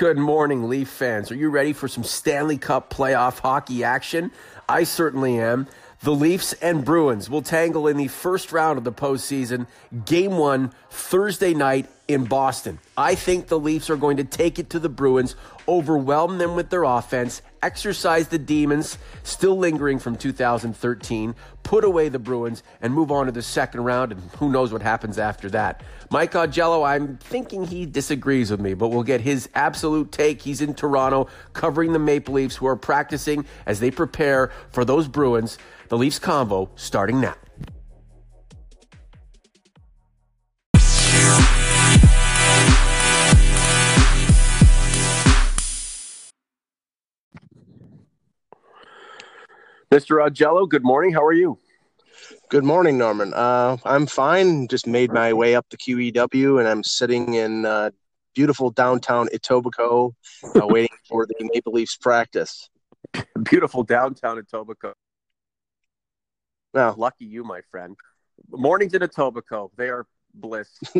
Good morning, Leaf fans. Are you ready for some Stanley Cup playoff hockey action? I certainly am. The Leafs and Bruins will tangle in the first round of the postseason, game one, Thursday night in Boston. I think the Leafs are going to take it to the Bruins, overwhelm them with their offense, exercise the demons still lingering from 2013, put away the Bruins, and move on to the second round, and who knows what happens after that. Mike Augello, I'm thinking he disagrees with me, but we'll get his absolute take. He's in Toronto covering the Maple Leafs, who are practicing as they prepare for those Bruins. The Leafs Convo starting now. Mr. Augello, good morning. How are you? Good morning, Norman. Uh, I'm fine. Just made my way up the QEW, and I'm sitting in uh, beautiful downtown Etobicoke, uh, waiting for the Maple Leafs practice. Beautiful downtown Etobicoke. Well, Lucky you, my friend. Mornings in Etobicoke, they are bliss.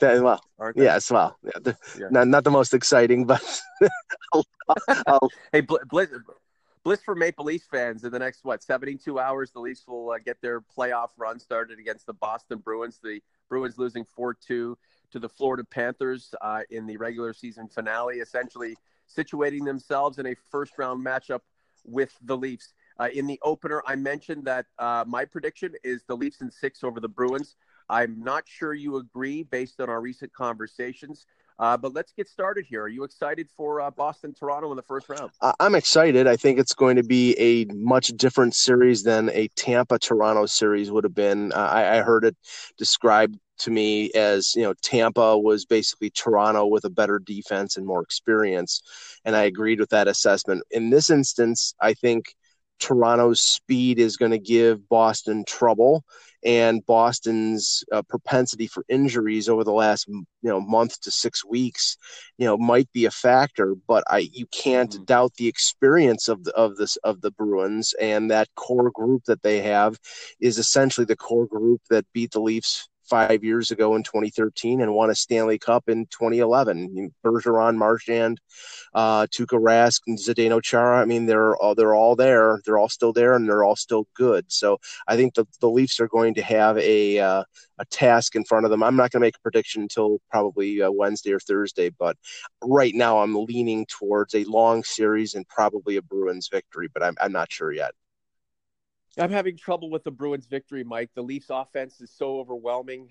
that, well, aren't they? yes, well, yeah, the, Yeah. Not, not the most exciting, but I'll, I'll, Hey, bl- bliss, bliss for Maple Leafs fans. In the next what seventy-two hours, the Leafs will uh, get their playoff run started against the Boston Bruins. The Bruins losing four-two to the Florida Panthers uh, in the regular season finale, essentially situating themselves in a first-round matchup with the Leafs. Uh, in the opener, I mentioned that uh, my prediction is the Leafs in six over the Bruins. I'm not sure you agree based on our recent conversations. Uh, but let's get started here. Are you excited for uh, Boston Toronto in the first round? I'm excited. I think it's going to be a much different series than a Tampa Toronto series would have been. Uh, I, I heard it described to me as you know Tampa was basically Toronto with a better defense and more experience, and I agreed with that assessment. In this instance, I think Toronto's speed is going to give Boston trouble, and Boston's uh, propensity for injuries over the last you know month to six weeks, you know, might be a factor. But I you can't Mhm. doubt the experience of the of this of the Bruins and that core group that they have is essentially the core group that beat the Leafs five years ago in 2013 and won a Stanley Cup in 2011. Bergeron, Marchand, uh, Tuukka Rask, and Zdeno Chara. I mean, they're all they're all there. They're all still there, and they're all still good. So I think the the Leafs are going to have a uh, a task in front of them. I'm not going to make a prediction until probably uh, Wednesday or Thursday, but right now I'm leaning towards a long series and probably a Bruins victory, but I'm I'm not sure yet. I'm having trouble with the Bruins victory, Mike. The Leafs offense is so overwhelming.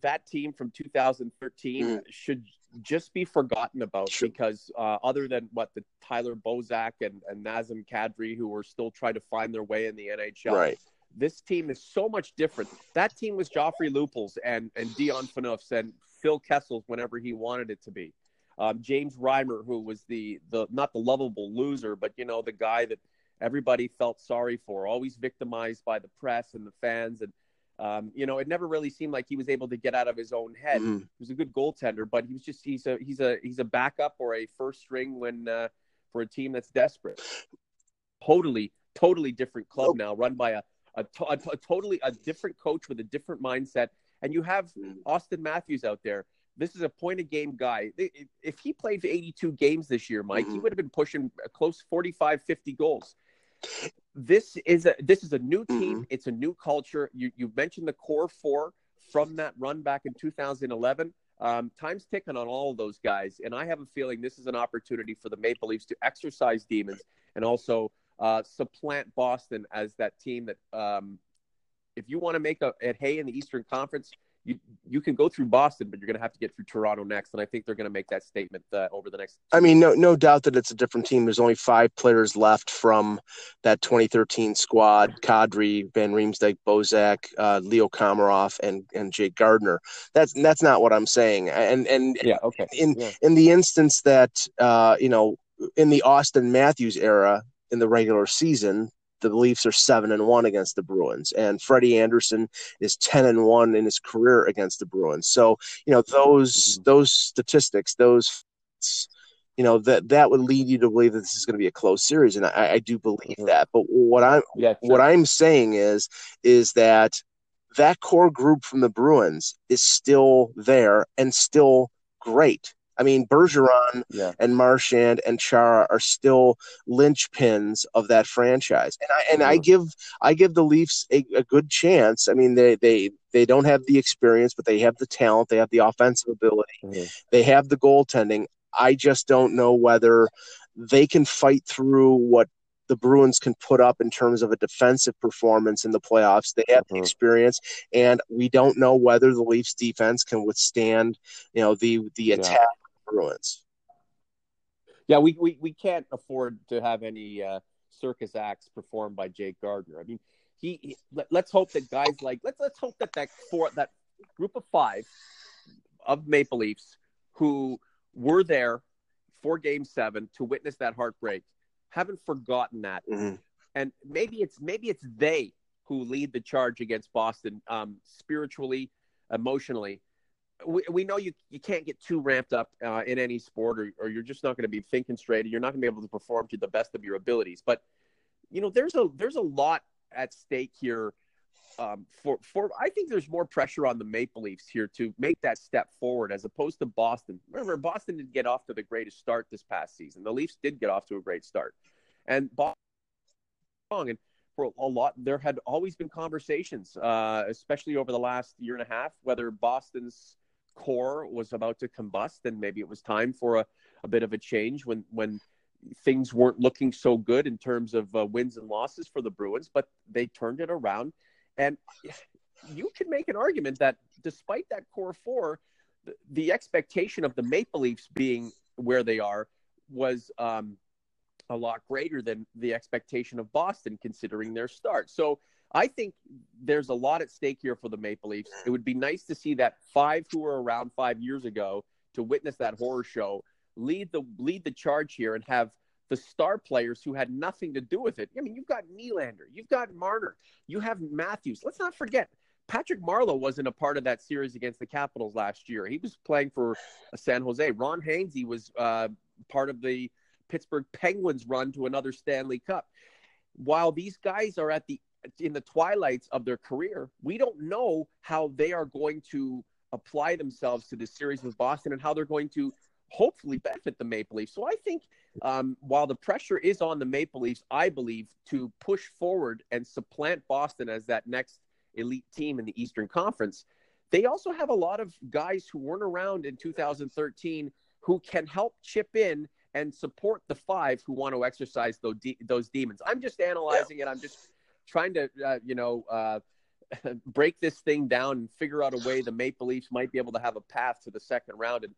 That team from 2013 Mhm. should just be forgotten about Sure. because uh, other than what the Tyler Bozak and, and Nazem Kadri, who are still trying to find their way in the NHL, Right. this team is so much different. That team was Joffrey Lupuls and and Dion Phaneufs and Phil Kessels whenever he wanted it to be. Um, James Reimer, who was the the not the lovable loser, but you know the guy that everybody felt sorry for, always victimized by the press and the fans, and um, you know it never really seemed like he was able to get out of his own head. Mhm. He was a good goaltender, but he was just he's a he's a he's a backup or a first string when uh, for a team that's desperate. Totally, totally different club now, run by a a, to- a, a totally a different coach with a different mindset, and you have Mhm. Auston Matthews out there. This is a point of game guy. If he played 82 games this year, Mike, he Mhm. would have been pushing a close 45, 50 goals. This is a this is a new team. Mhm. It's a new culture. You you mentioned the core four from that run back in 2011. Um, time's ticking on all of those guys, and I have a feeling this is an opportunity for the Maple Leafs to exercise demons and also uh, supplant Boston as that team that, um, if you want to make a at hay in the Eastern Conference, you you can go through Boston, but you're going to have to get through Toronto next, and I think they're going to make that statement uh, over the next. I mean, no, no doubt that it's a different team. There's only five players left from that 2013 squad: Kadri, Van Riemsdyk, Bozak, uh, Leo Komarov, and and Jake Gardiner. That's that's not what I'm saying. And and Yeah. Okay. in Yeah. in the instance that uh, you know, in the Auston Matthews era in the regular season, the Leafs are seven and one against the Bruins, and Freddie Andersen is ten and one in his career against the Bruins. So you know those Mhm. those statistics, those you know that that would lead you to believe that this is going to be a close series, and I, I do believe Mhm. that. But what I'm Yeah. what I'm saying is is that that core group from the Bruins is still there and still great. I mean, Bergeron yeah. and Marchand and Chara are still linchpins of that franchise, and I and mm-hmm. I give I give the Leafs a, a, good chance. I mean, they they they don't have the experience, but they have the talent, they have the offensive ability, mm-hmm. they have the goaltending. I just don't know whether they can fight through what the Bruins can put up in terms of a defensive performance in the playoffs. They have mm-hmm. the experience, and we don't know whether the Leafs defense can withstand, you know, the the attack yeah. the Bruins. Yeah, we, we, we can't afford to have any uh, circus acts performed by Jake Gardiner. I mean, he, he let, us hope that guys like let's let's hope that that four that group of five of Maple Leafs who were there for Game Seven to witness that heartbreak haven't forgotten that. Mm-hmm. And maybe it's maybe it's they who lead the charge against Boston um, spiritually, emotionally. We, we know you, you can't get too ramped up uh, in any sport or, or you're just not going to be thinking straight. You're not going to be able to perform to the best of your abilities. But, you know, there's a, there's a lot at stake here um, for for I think there's more pressure on the Maple Leafs here to make that step forward as opposed to Boston. Remember, Boston didn't get off to the greatest start this past season. The Leafs did get off to a great start, and Boston and for a lot there had always been conversations, uh, especially over the last year and a half, whether Boston's core was about to combust and maybe it was time for a, a bit of a change when when things weren't looking so good in terms of uh, wins and losses for the Bruins, but they turned it around and you can make an argument that despite that core four, the, the expectation of the Maple Leafs being where they are was um, a lot greater than the expectation of Boston, considering their start. So I think there's a lot at stake here for the Maple Leafs. It would be nice to see that five who were around five years ago to witness that horror show lead the lead the charge here and have the star players who had nothing to do with it. I mean, you've got Nylander, you've got Marner, you have Matthews. Let's not forget, Patrick Marleau wasn't a part of that series against the Capitals last year. He was playing for San Jose. Ron Hainsey was uh, part of the Pittsburgh Penguins run to another Stanley Cup. While these guys are at the in the twilights of their career, we don't know how they are going to apply themselves to this series with Boston and how they're going to hopefully benefit the Maple Leafs. So I think um, while the pressure is on the Maple Leafs, I believe to push forward and supplant Boston as that next elite team in the Eastern Conference, they also have a lot of guys who weren't around in 2013 who can help chip in and support the five who want to exercise those, de- those demons. I'm just analyzing yeah. it. I'm just trying to, uh, you know, uh, break this thing down and figure out a way the Maple Leafs might be able to have a path to the second round. And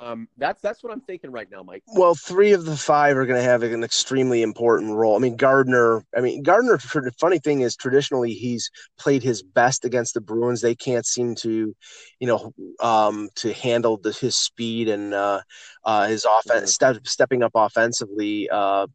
um, that's that's what I'm thinking right now, Mike. Well, three of the five are going to have an extremely important role. I mean, Gardner. I mean, Gardiner. The funny thing is, traditionally he's played his best against the Bruins. They can't seem to, you know, um, to handle the, his speed and uh, uh, his offense, mm-hmm. step, stepping up offensively. Uh,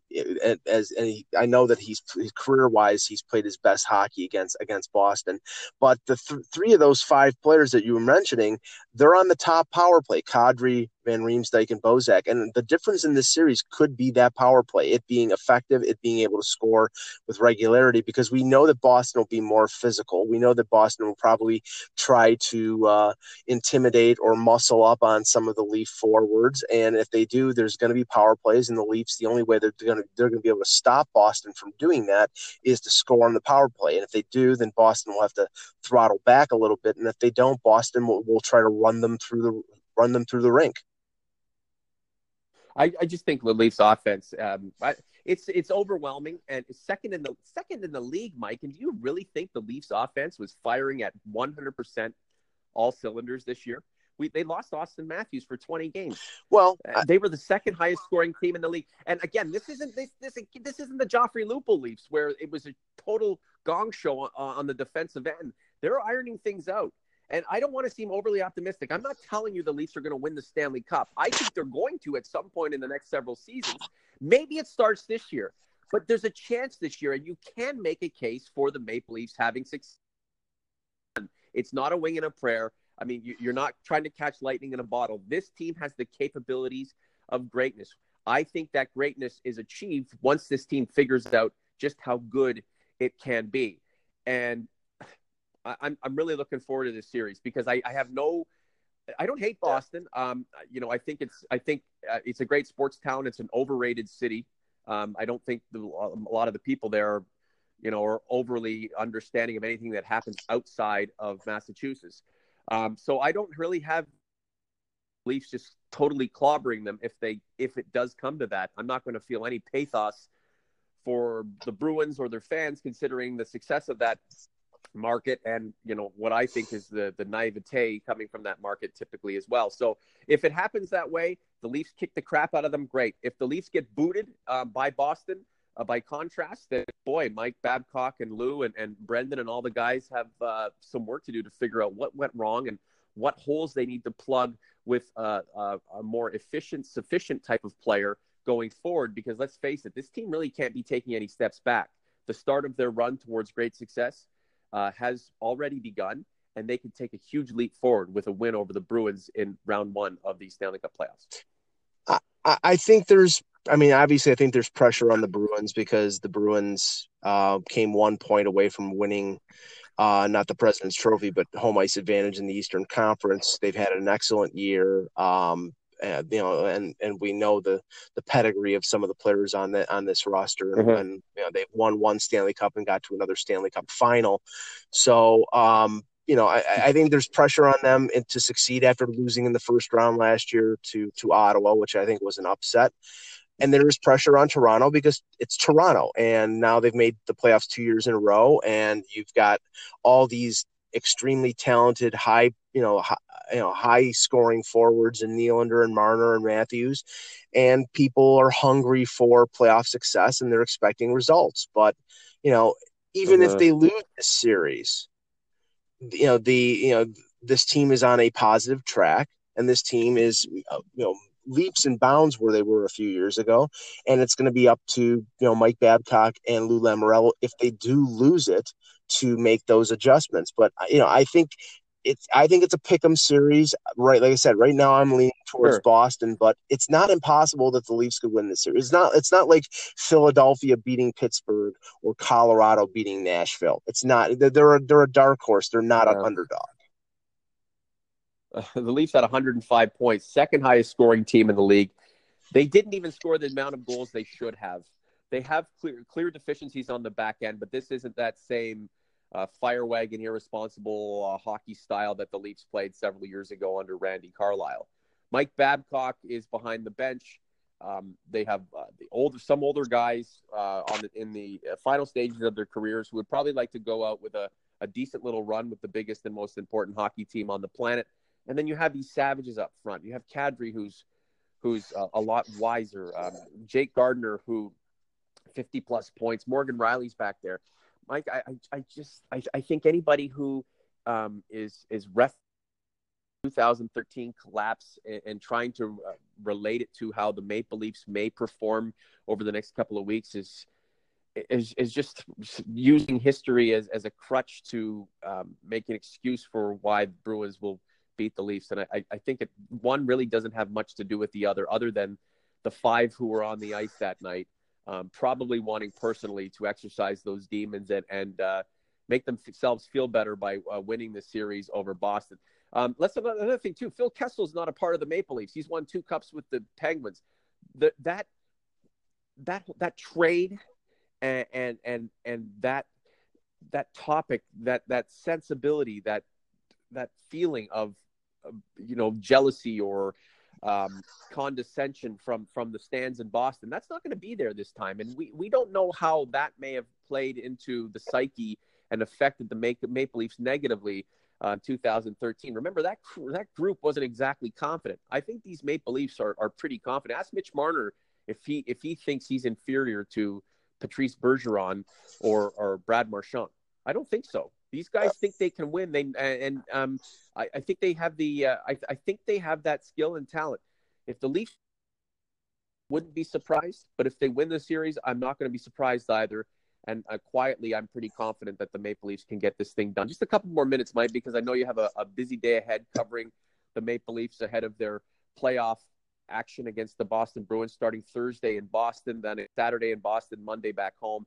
as and he, I know that he's career wise, he's played his best hockey against against Boston. But the th- three of those five players that you were mentioning, they're on the top power play. Kadri, Van Riemsdyk and Bozak. And the difference in this series could be that power play, it being effective, it being able to score with regularity, because we know that Boston will be more physical. We know that Boston will probably try to uh, intimidate or muscle up on some of the Leaf forwards. And if they do, there's going to be power plays, and the Leafs, the only way they're going to they're going to be able to stop Boston from doing that is to score on the power play. And if they do, then Boston will have to throttle back a little bit. And if they don't, Boston will, will try to run them through the run them through the rink. I, I just think the Leafs offense, um, I, it's it's overwhelming and second in the second in the league, Mike. And do you really think the Leafs offense was firing at 100 percent all cylinders this year? We, they lost Auston Matthews for 20 games. Well, uh, they were the second highest scoring team in the league. And again, this isn't this this this isn't the Joffrey Lupul Leafs where it was a total gong show on, on the defensive end. They're ironing things out. And I don't want to seem overly optimistic. I'm not telling you the Leafs are going to win the Stanley Cup. I think they're going to at some point in the next several seasons. Maybe it starts this year, but there's a chance this year, and you can make a case for the Maple Leafs having success. It's not a wing and a prayer. I mean, you're not trying to catch lightning in a bottle. This team has the capabilities of greatness. I think that greatness is achieved once this team figures out just how good it can be. And I, am I'm really looking forward to this series because I, I have no I don't hate Boston. Um, you know, I think it's I think uh, it's a great sports town. It's an overrated city. Um, I don't think the, a lot of the people there are, you know, are overly understanding of anything that happens outside of Massachusetts. Um, so I don't really have Leafs just totally clobbering them if they if it does come to that. I'm not going to feel any pathos for the Bruins or their fans, considering the success of that market and you know what I think is the the naivete coming from that market typically as well. So if it happens that way, the Leafs kick the crap out of them. Great. If the Leafs get booted um, by Boston, uh, by contrast, then boy, Mike Babcock and Lou and, and Brendan and all the guys have uh, some work to do to figure out what went wrong and what holes they need to plug with uh, uh a more efficient, sufficient type of player going forward. Because let's face it, this team really can't be taking any steps back. The start of their run towards great success uh, has already begun, and they can take a huge leap forward with a win over the Bruins in round one of the Stanley Cup playoffs. I, I think there's, I mean, obviously, I think there's pressure on the Bruins because the Bruins uh, came one point away from winning uh, not the President's Trophy, but home ice advantage in the Eastern Conference. They've had an excellent year. Um, and, you know, and and we know the the pedigree of some of the players on the on this roster, mm-hmm. and you know they've won one Stanley Cup and got to another Stanley Cup final. So, um, you know, I, I, think there's pressure on them to succeed after losing in the first round last year to to Ottawa, which I think was an upset. And there is pressure on Toronto because it's Toronto, and now they've made the playoffs two years in a row, and you've got all these extremely talented, high, you know, high, you know, high scoring forwards in Nylander and Marner and Matthews, and people are hungry for playoff success and they're expecting results. But you know, even uh-huh. if they lose this series, you know, the you know this team is on a positive track, and this team is uh, you know leaps and bounds where they were a few years ago. And it's going to be up to, you know, Mike Babcock and Lou Lamoriello if they do lose it to make those adjustments. But, you know, I think it's I think it's a pick'em series. Right, like I said, right now I'm leaning towards sure. Boston, but it's not impossible that the Leafs could win this series. It's not it's not like Philadelphia beating Pittsburgh or Colorado beating Nashville. It's not. They're a, they're a dark horse. They're not yeah. an underdog. Uh, the Leafs had 105 points, second highest scoring team in the league. They didn't even score the amount of goals they should have. They have clear clear deficiencies on the back end, but this isn't that same uh, fire wagon, irresponsible uh, hockey style that the Leafs played several years ago under Randy Carlyle. Mike Babcock is behind the bench. Um, they have uh, the older, some older guys uh, on the, in the uh, final stages of their careers who would probably like to go out with a, a decent little run with the biggest and most important hockey team on the planet. And then you have these savages up front. You have Kadri, who's who's uh, a lot wiser. Um, Jake Gardiner, who 50 plus points. Morgan Rielly's back there. Mike, I, I, just, I, I think anybody who um, is is ref 2013 collapse and, and trying to uh, relate it to how the Maple Leafs may perform over the next couple of weeks is is, is just using history as, as a crutch to um, make an excuse for why Bruins will beat the Leafs. And I, I think it, one really doesn't have much to do with the other, other than the five who were on the ice that night um, probably wanting personally to exercise those demons and, and uh, make themselves feel better by uh, winning the series over Boston. Um, let's another thing too. Phil Kessel is not a part of the Maple Leafs. He's won two cups with the Penguins. The, that that that trade and and and, and that that topic, that that sensibility, that that feeling of, of you know jealousy or um, condescension from from the stands in Boston. That's not going to be there this time, and we we don't know how that may have played into the psyche and affected the Maple Leafs negatively. Uh, 2013. Remember that that group wasn't exactly confident. I think these Maple Leafs are, are pretty confident. Ask Mitch Marner if he if he thinks he's inferior to Patrice Bergeron or or Brad Marchand. I don't think so. These guys think they can win. They and um, I, I think they have the. Uh, I, I think they have that skill and talent. If the Leafs wouldn't be surprised, but if they win the series, I'm not going to be surprised either. And uh, quietly, I'm pretty confident that the Maple Leafs can get this thing done. Just a couple more minutes, Mike, because I know you have a, a busy day ahead covering the Maple Leafs ahead of their playoff action against the Boston Bruins starting Thursday in Boston, then Saturday in Boston, Monday back home.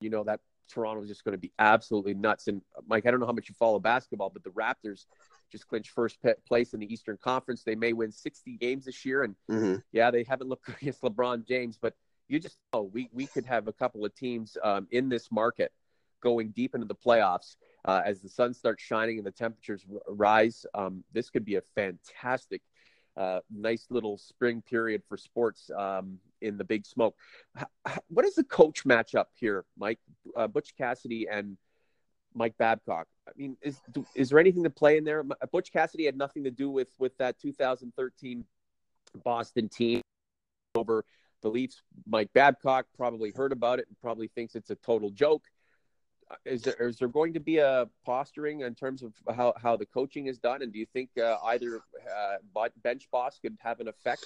You know that Toronto is just going to be absolutely nuts. And Mike, I don't know how much you follow basketball, but the Raptors just clinched first place in the Eastern Conference. They may win 60 games this year, and Mm-hmm. yeah, they haven't looked good against LeBron James, but you just know we we could have a couple of teams um, in this market going deep into the playoffs uh, as the sun starts shining and the temperatures rise. Um, this could be a fantastic, uh, nice little spring period for sports um, in the Big Smoke. H- what is the coach matchup here, Mike? Uh, Butch Cassidy and Mike Babcock. I mean, is is there anything to play in there? Butch Cassidy had nothing to do with with that 2013 Boston team over the Leafs. Mike Babcock probably heard about it and probably thinks it's a total joke. Uh, Is there is there going to be a posturing in terms of how, how the coaching is done? And do you think uh, either uh, bench boss could have an effect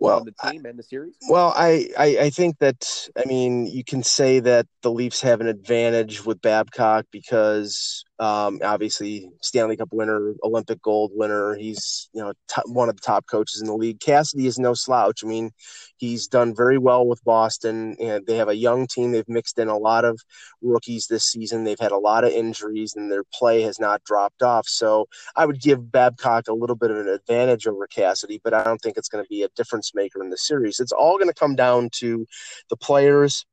Well, the team and the series? Well, I, I I think that I mean you can say that the Leafs have an advantage with Babcock because um, obviously Stanley Cup winner, Olympic gold winner. He's you know top, one of the top coaches in the league. Cassidy is no slouch. I mean, he's done very well with Boston, and they have a young team. They've mixed in a lot of rookies this season. They've had a lot of injuries, and their play has not dropped off. So I would give Babcock a little bit of an advantage over Cassidy, but I don't think it's going to be a difference maker in the series. It's all going to come down to the players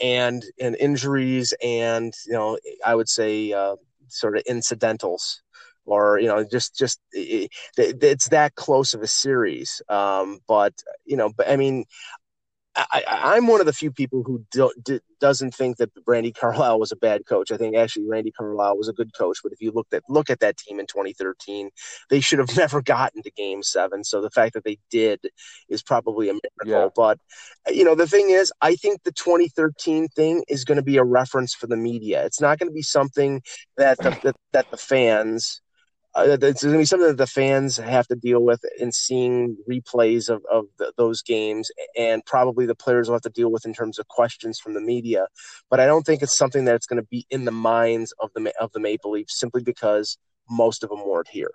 and and injuries and you know I would say uh, sort of incidentals or you know just just it, it's that close of a series. Um, but you know, I mean. I, I'm one of the few people who do, do, doesn't think that Randy Carlyle was a bad coach. I think actually Randy Carlyle was a good coach. But if you look at look at that team in 2013, they should have never gotten to Game Seven. So the fact that they did is probably a miracle. Yeah. But you know the thing is, I think the 2013 thing is going to be a reference for the media. It's not going to be something that the, that, that the fans uh, it's going to be something that the fans have to deal with in seeing replays of, of the, those games, and probably the players will have to deal with in terms of questions from the media. But I don't think it's something that's going to be in the minds of the of the Maple Leafs simply because most of them weren't here.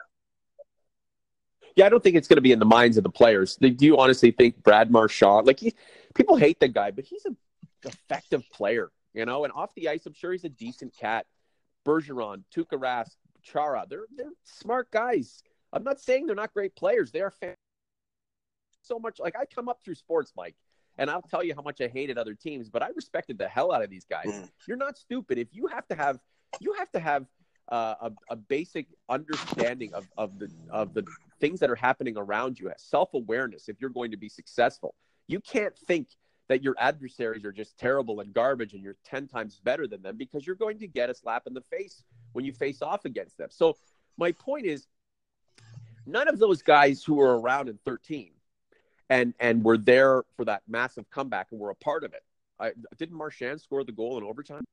Yeah, I don't think it's going to be in the minds of the players. Do you honestly think Brad Marchand, like he, people hate the guy, but he's an effective player, you know? And off the ice, I'm sure he's a decent cat. Bergeron, Tuukka Rask, Chara, they're they're smart guys. I'm not saying they're not great players. They are fan- so much. Like I come up through sports, Mike, and I'll tell you how much I hated other teams, but I respected the hell out of these guys. Mm. You're not stupid if you have to have you have to have uh, a, a basic understanding of, of the of the things that are happening around you, self awareness. If you're going to be successful, you can't think that your adversaries are just terrible and garbage and you're 10 times better than them because you're going to get a slap in the face when you face off against them. So, my point is, none of those guys who were around in 13 and and were there for that massive comeback and were a part of it. I, didn't Marchand score the goal in overtime?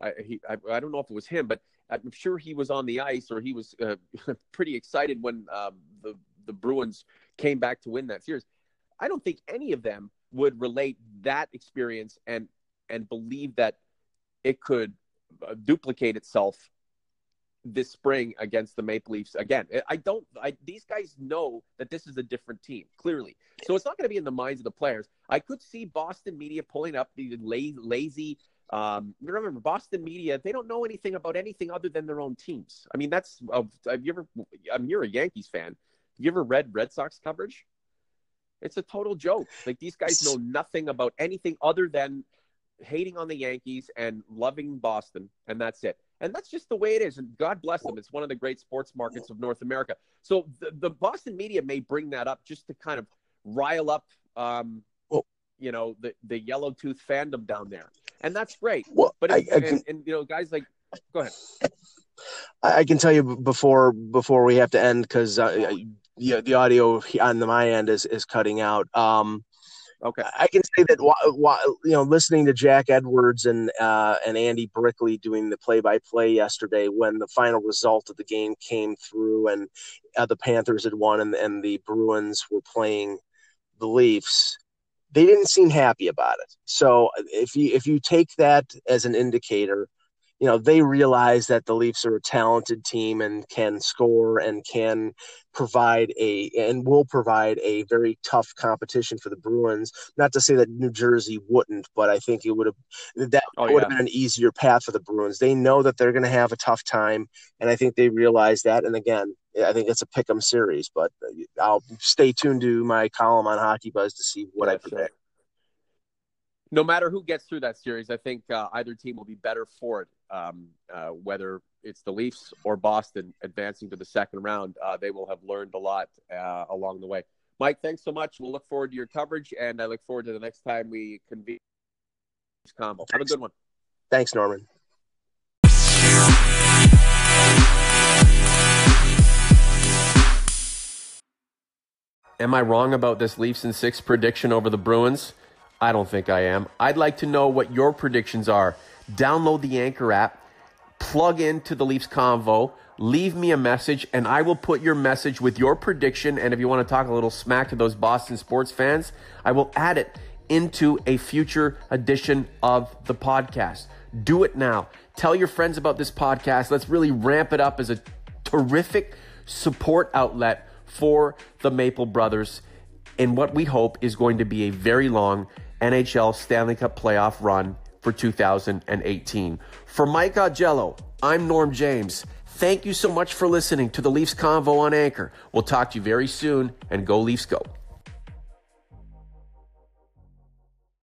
I, he, I, I don't know if it was him, but I'm sure he was on the ice or he was uh, pretty excited when um, the the Bruins came back to win that series. I don't think any of them would relate that experience and and believe that it could uh, duplicate itself this spring against the Maple Leafs again. I don't. I, these guys know that this is a different team clearly, so it's not going to be in the minds of the players. I could see Boston media pulling up the lazy, lazy um, remember, Boston media, they don't know anything about anything other than their own teams. I mean, that's, have you ever, I mean, you're a Yankees fan. You ever read Red Sox coverage? It's a total joke. Like, these guys know nothing about anything other than hating on the Yankees and loving Boston, and that's it. And that's just the way it is. And God bless them. It's one of the great sports markets of North America. So the, the Boston media may bring that up just to kind of rile up, um, you know, the, the yellow tooth fandom down there. And that's great. Well, But I, I can and, and you know, guys like, go ahead. I I can tell you before before we have to end because uh, the the audio on the, my end is is cutting out. Um, Okay. I can say that you know listening to Jack Edwards and uh, and Andy Brickley doing the play by play yesterday when the final result of the game came through and uh, the Panthers had won and, and the Bruins were playing the Leafs, they didn't seem happy about it. So if you if you take that as an indicator, you know they realize that the Leafs are a talented team and can score and can provide a and will provide a very tough competition for the Bruins. Not to say that New Jersey wouldn't, but I think it would have that Oh, would yeah. have been an easier path for the Bruins. They know that they're going to have a tough time, and I think they realize that. And again, I think it's a pick 'em series, but I'll stay tuned to my column on Hockey Buzz to see what yeah, I predict. Sure. No matter who gets through that series, I think uh, either team will be better for it. Um, uh, whether it's the Leafs or Boston advancing to the second round, uh, they will have learned a lot uh, along the way. Mike, thanks so much. We'll look forward to your coverage, and I look forward to the next time we convene. This combo. Have a good one. Thanks, Norman. Am I wrong about this Leafs and six prediction over the Bruins? I don't think I am. I'd like to know what your predictions are. Download the Anchor app, plug into the Leafs Convo, leave me a message, and I will put your message with your prediction. And if you want to talk a little smack to those Boston sports fans, I will add it into a future edition of the podcast. Do it now. Tell your friends about this podcast. Let's really ramp it up as a terrific support outlet for the Maple Brothers in what we hope is going to be a very long NHL Stanley Cup playoff run for 2018. For Mike Augello, I'm Norm James. Thank you so much for listening to the Leafs Convo on Anchor. We'll talk to you very soon and go Leafs go.